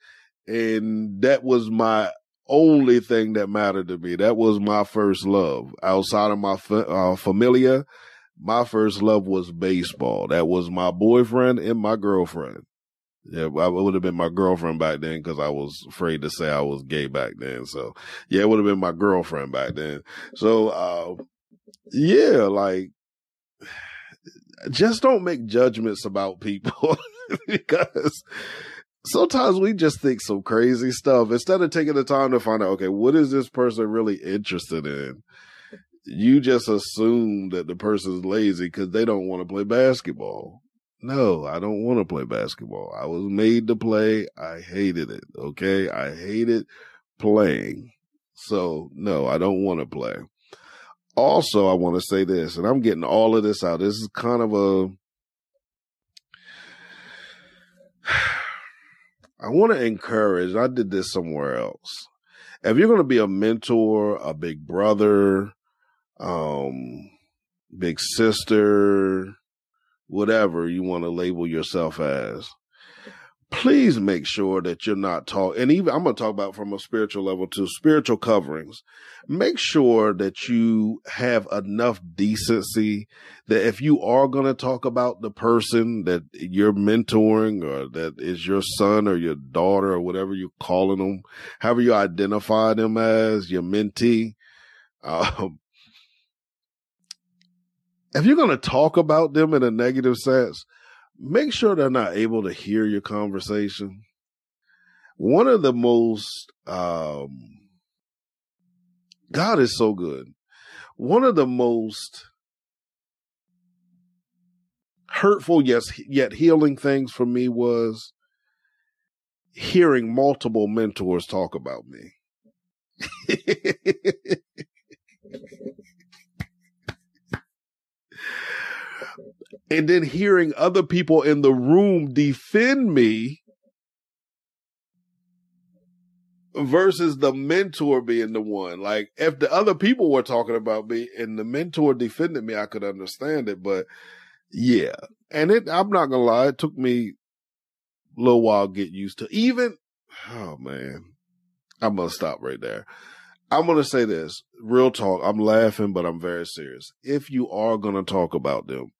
and that was my only thing that mattered to me. That was my first love outside of my uh, familia. My first love was baseball. That was my boyfriend and my girlfriend. Yeah, I would have been my girlfriend back then because I was afraid to say I was gay back then. So yeah, it would have been my girlfriend back then. So, uh, yeah, like just don't make judgments about people because sometimes we just think some crazy stuff instead of taking the time to find out, okay, what is this person really interested in? You just assume that the person's lazy because they don't want to play basketball. No, I don't want to play basketball. I was made to play. I hated it. Okay. I hated playing. So no, I don't want to play. Also, I want to say this, and I'm getting all of this out. This is kind of a, I want to encourage, I did this somewhere else. If you're going to be a mentor, a big brother, um, big sister, whatever you want to label yourself as, please make sure that you're not talking. And even I'm going to talk about from a spiritual level to spiritual coverings. Make sure that you have enough decency that if you are going to talk about the person that you're mentoring or that is your son or your daughter or whatever you're calling them, however you identify them as your mentee, um, if you're going to talk about them in a negative sense, make sure they're not able to hear your conversation. One of the most, um, God is so good. One of the most hurtful, yes, yet healing things for me was hearing multiple mentors talk about me. and then hearing other people in the room defend me versus the mentor being the one. Like if the other people were talking about me and the mentor defended me, I could understand it. But yeah. And it I'm not gonna lie, it took me a little while to get used to even oh man. I'm gonna stop right there. I'm gonna say this. Real talk. I'm laughing, but I'm very serious. If you are gonna talk about them,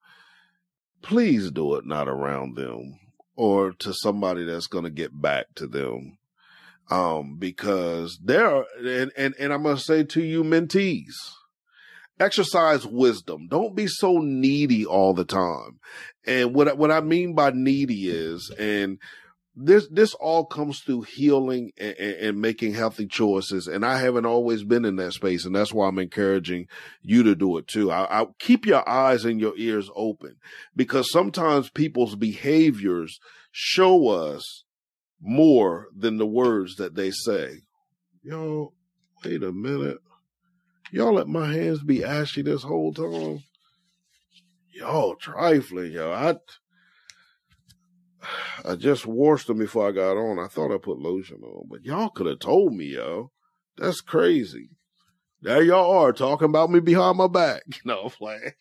please do it not around them or to somebody that's going to get back to them. Um, because there are, and, and, and going to say to you mentees, exercise wisdom. Don't be so needy all the time. And what, what I mean by needy is, and this this all comes through healing and, and, making healthy choices. And i haven't always been in that space and that's why i'm encouraging you to do it too. I, I keep your eyes and your ears open because sometimes people's behaviors show us more than the words that they say. Yo wait a minute. Y'all let my hands be ashy this whole time? Y'all trifling yo i I just washed them before I got on. I thought I put lotion on, but y'all could have told me, yo. That's crazy. There y'all are talking about me behind my back. No, playing.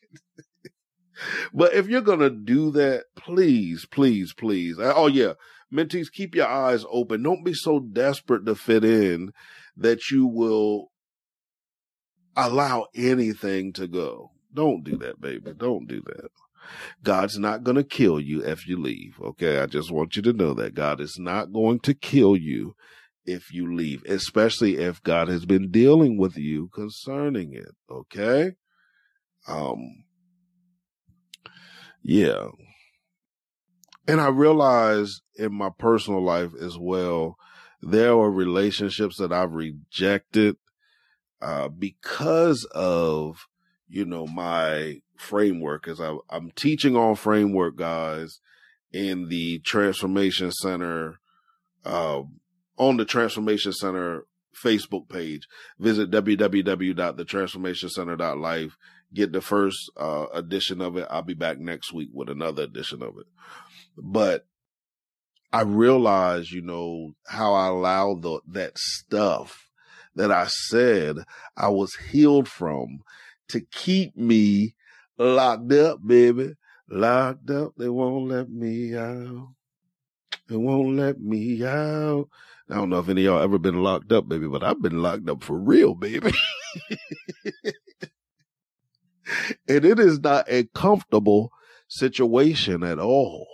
but if you're gonna do that, please, please, please. Uh, oh yeah, mentees, keep your eyes open. Don't be so desperate to fit in that you will allow anything to go. Don't do that, baby. Don't do that. God's not going to kill you if you leave. Okay. I just want you to know that God is not going to kill you if you leave, especially if God has been dealing with you concerning it. Okay. Um, yeah. And I realized in my personal life as well, there are relationships that I've rejected, uh, because of, you know, my framework as I, I'm teaching on framework guys in the transformation center, uh, on the transformation center Facebook page. Visit www.thetransformationcenter.life. Get the first uh, edition of it. I'll be back next week with another edition of it. But I realize, you know, how I allowed the, that stuff that I said I was healed from to keep me locked up, baby. Locked up. They won't let me out. They won't let me out. I don't know if any of y'all ever been locked up, baby, but I've been locked up for real, baby. and it is not a comfortable situation at all.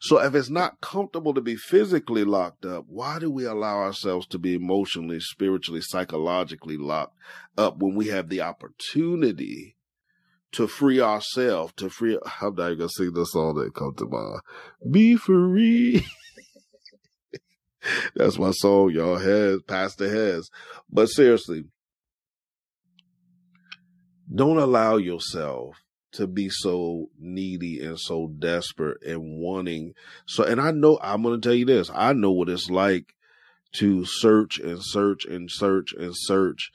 So if it's not comfortable to be physically locked up, why do we allow ourselves to be emotionally, spiritually, psychologically locked up when we have the opportunity to free ourselves, to free, I'm not even gonna sing the song that come to mind. Be free. That's my song, y'all. Has Pastor has. But seriously, don't allow yourself to be so needy and so desperate and wanting. So, and I know, I'm to tell you this. I know what it's like to search and search and search and search.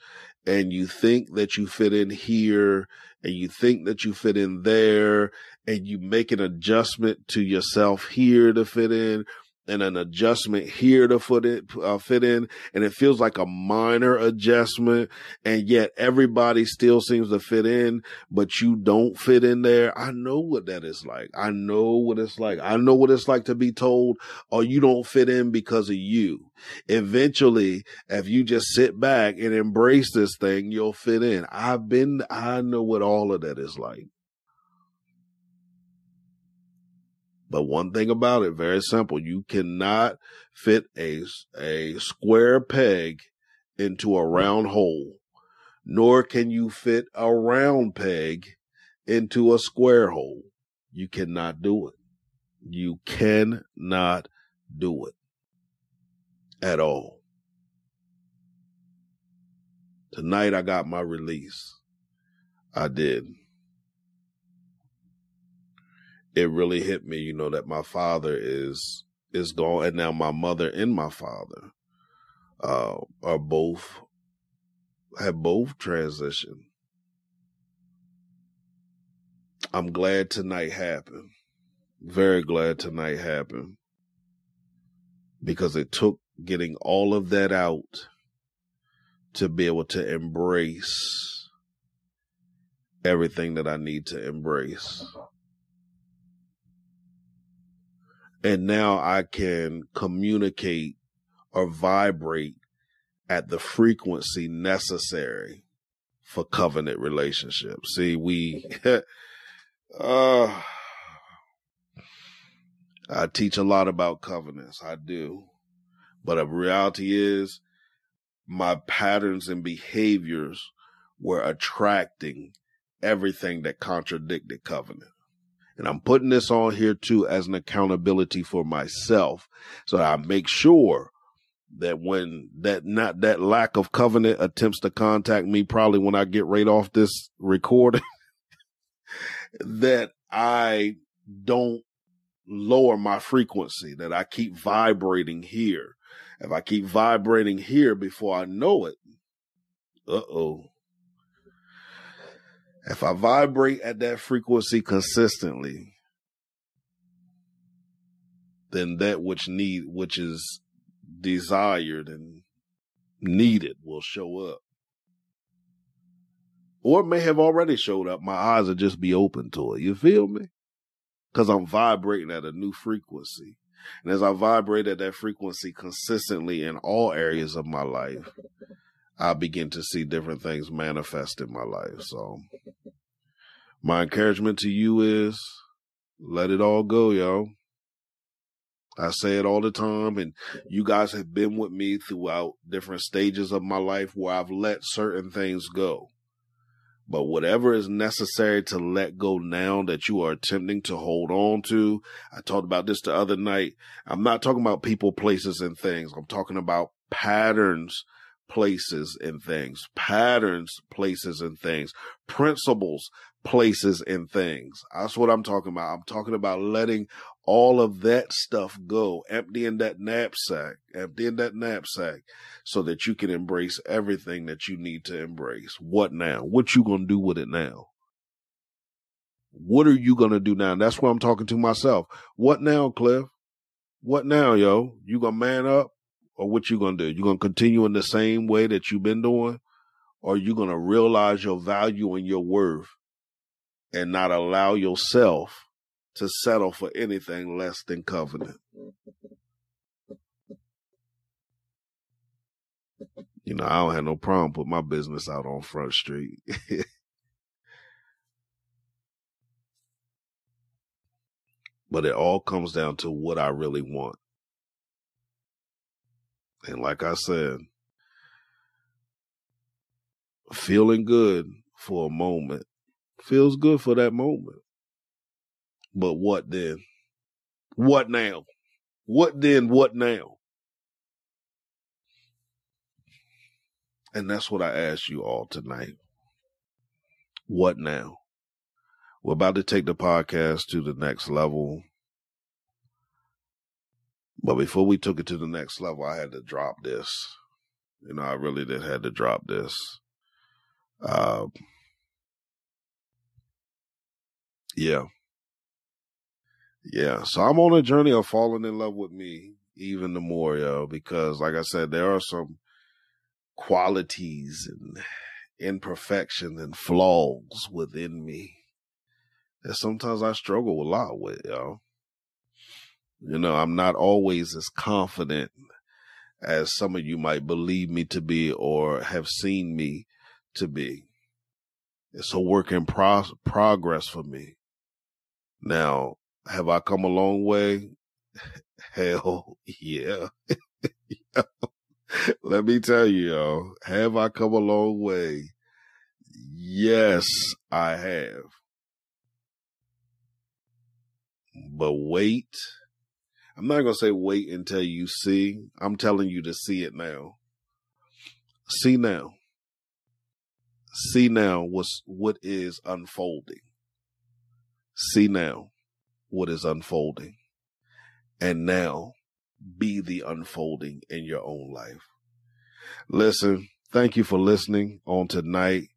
And you think that you fit in here and you think that you fit in there and you make an adjustment to yourself here to fit in and an adjustment here to fit it, uh, fit in. And it feels like a minor adjustment. And yet everybody still seems to fit in, but you don't fit in there. I know what that is like. I know what it's like. I know what it's like to be told, oh, you don't fit in because of you. Eventually, if you just sit back and embrace this thing, you'll fit in. I've been, I know what all of that is like. But one thing about it, very simple. You cannot fit a, a square peg into a round hole, nor can you fit a round peg into a square hole. You cannot do it. You cannot do it at all. Tonight I got my release. I did it really hit me, you know, that my father is is gone, and now my mother and my father uh, are both have both transitioned. I'm glad tonight happened. Very glad tonight happened because it took getting all of that out to be able to embrace everything that I need to embrace. And now I can communicate or vibrate at the frequency necessary for covenant relationships. See, we, uh, I teach a lot about covenants. I do. But the reality is my patterns and behaviors were attracting everything that contradicted covenant. And I'm putting this on here too as an accountability for myself. So I make sure that when that not that lack of covenant attempts to contact me, probably when I get right off this recording, that I don't lower my frequency, that I keep vibrating here. If I keep vibrating here before I know it, uh oh, if I vibrate at that frequency consistently, then that which need which is desired and needed will show up. Or it may have already showed up. My eyes will just be open to it. You feel me? Because I'm vibrating at a new frequency. And as I vibrate at that frequency consistently in all areas of my life, I begin to see different things manifest in my life. So my encouragement to you is let it all go, yo. I say it all the time, and you guys have been with me throughout different stages of my life where I've let certain things go. But whatever is necessary to let go now that you are attempting to hold on to, I talked about this the other night. I'm not talking about people, places, and things. I'm talking about patterns, places, and things. Patterns, places, and things. Principles, places, and things. That's what I'm talking about. I'm talking about letting all of that stuff go, emptying that knapsack, emptying that knapsack so that you can embrace everything that you need to embrace. What now? What you going to do with it now? What are you going to do now? And that's what I'm talking to myself. What now, Cliff? What now, yo? You going to man up or what you're going to do? You're going to continue in the same way that you've been doing? Or you're going to realize your value and your worth and not allow yourself to settle for anything less than covenant. You know, I don't have no problem put my business out on Front Street. but it all comes down to what I really want. And like I said, feeling good for a moment feels good for that moment. But what then? What now? What then? What now? And that's what I ask you all tonight. What now? We're about to take the podcast to the next level. But before we took it to the next level, I had to drop this. You know, I really did had to drop this. Uh, yeah. Yeah. So I'm on a journey of falling in love with me even the more, yo, because like I said, there are some qualities and imperfections and flaws within me that sometimes I struggle a lot with, yo. You know, I'm not always as confident as some of you might believe me to be or have seen me to be. It's a work in pro- progress for me. Now, have I come a long way? Hell yeah. Let me tell you, yo, have I come a long way? Yes, I have. But wait. I'm not going to say wait until you see. I'm telling you to see it now. See now. See now what's, what is unfolding. See now what is unfolding. And now be the unfolding in your own life. Listen, thank you for listening on tonight.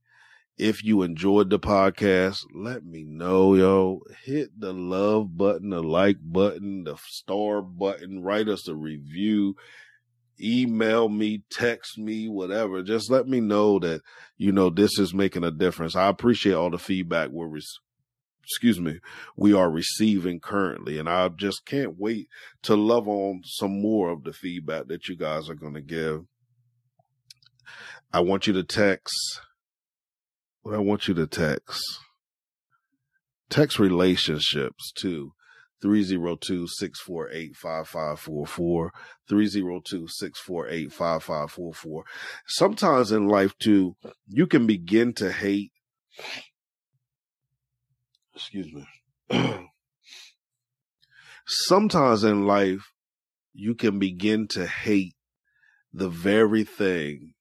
If you enjoyed the podcast, let me know, yo. Hit the love button, the like button, the star button, write us a review, email me, text me, whatever. Just let me know that, you know, this is making a difference. I appreciate all the feedback we're excuse me, we are receiving currently. And I just can't wait to love on some more of the feedback that you guys are going to give. I want you to text what I want you to text. Text relationships to 302-648-5544, 302-648-5544. Sometimes in life too, you can begin to hate excuse me. Sometimes in life, you can begin to hate the very thing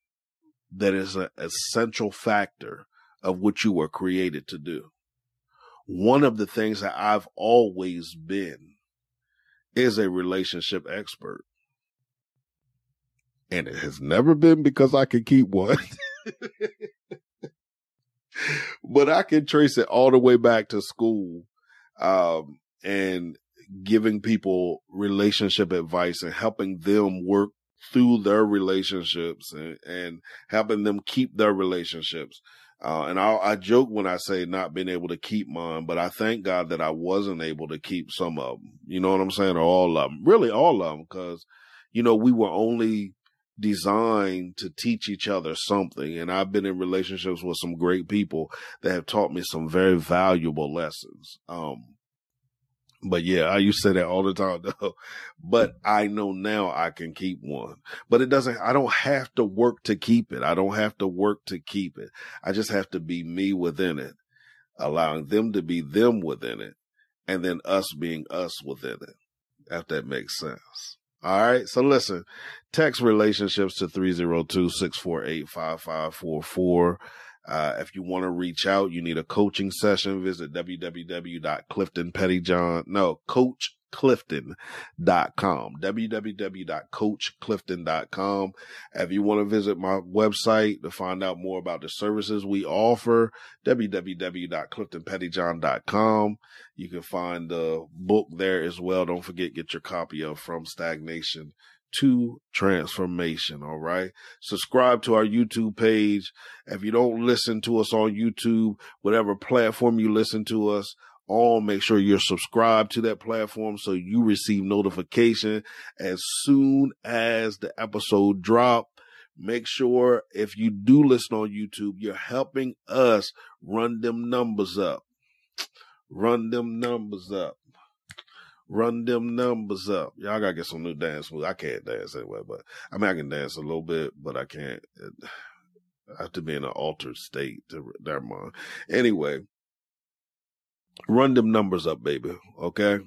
that is an essential factor of what you were created to do. One of the things that I've always been is a relationship expert. And it has never been because I can keep one. but I can trace it all the way back to school, um, and giving people relationship advice and helping them work through their relationships and, and helping them keep their relationships. Uh, and I, I joke when I say not being able to keep mine, but I thank God that I wasn't able to keep some of them. You know what I'm saying? Or all of them, really all of them, because, you know, we were only designed to teach each other something. And I've been in relationships with some great people that have taught me some very valuable lessons. Um, But yeah, I used to say that all the time though. But mm. I know now I can keep one. But it doesn't, I don't have to work to keep it. I don't have to work to keep it. I just have to be me within it, allowing them to be them within it, and then us being us within it. If that makes sense. All right. So listen, text relationships to 302-648-5544. Uh, if you want to reach out, you need a coaching session, visit www.cliftonpettyjohn, no, coachclifton.com, www.coachclifton.com. If you want to visit my website to find out more about the services we offer, www.cliftonpettyjohn.com. You can find the book there as well. Don't forget, get your copy of From Stagnation to transformation. All right. Subscribe to our YouTube page. If you don't listen to us on YouTube, whatever platform you listen to us on, make sure you're subscribed to that platform so you receive notification as soon as the episode drop. Make sure if you do listen on YouTube, you're helping us run them numbers up. Run them numbers up run them numbers up. Y'all gotta get some new dance moves. I can't dance anyway, but I mean, I can dance a little bit, but I can't. I have to be in an altered state to, never mind. Anyway, run them numbers up, baby. Okay.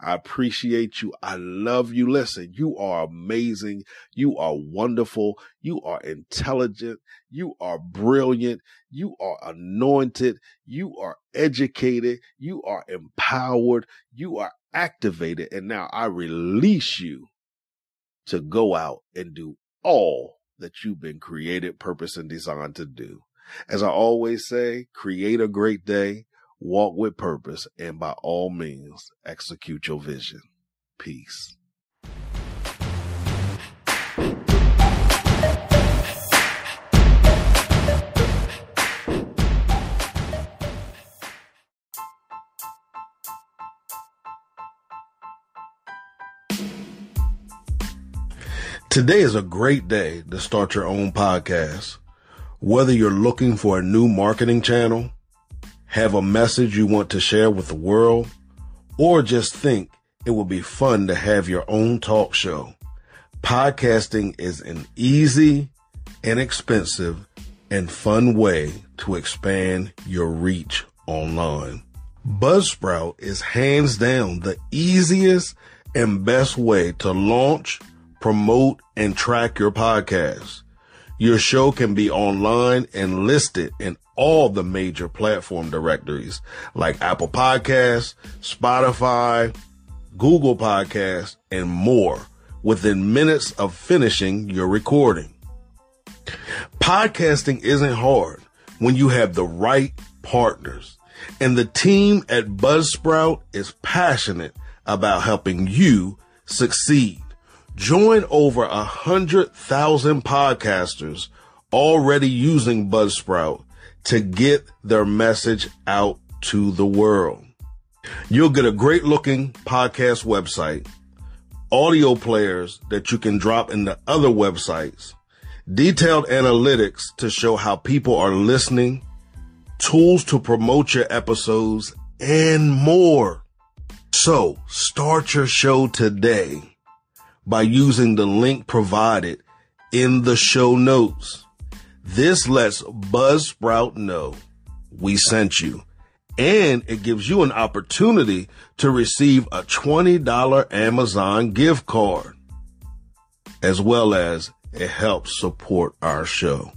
I appreciate you. I love you. Listen, you are amazing. You are wonderful. You are intelligent. You are brilliant. You are anointed. You are educated. You are empowered. You are activated. And now I release you to go out and do all that you've been created, purpose, and designed to do. As I always say, create a great day, walk with purpose, and by all means, execute your vision. Peace. Today is a great day to start your own podcast. Whether you're looking for a new marketing channel, have a message you want to share with the world, or just think it would be fun to have your own talk show, podcasting is an easy, inexpensive, and fun way to expand your reach online. Buzzsprout is hands down the easiest and best way to launch promote, and track your podcast. Your show can be online and listed in all the major platform directories like Apple Podcasts, Spotify, Google Podcasts, and more within minutes of finishing your recording. Podcasting isn't hard when you have the right partners. And the team at Buzzsprout is passionate about helping you succeed. Join over a hundred thousand podcasters already using Buzzsprout to get their message out to the world. You'll get a great looking podcast website, audio players that you can drop into other websites, detailed analytics to show how people are listening, tools to promote your episodes, and more. So start your show today by using the link provided in the show notes. This lets Buzzsprout know we sent you and it gives you an opportunity to receive a $20 Amazon gift card as well as it helps support our show.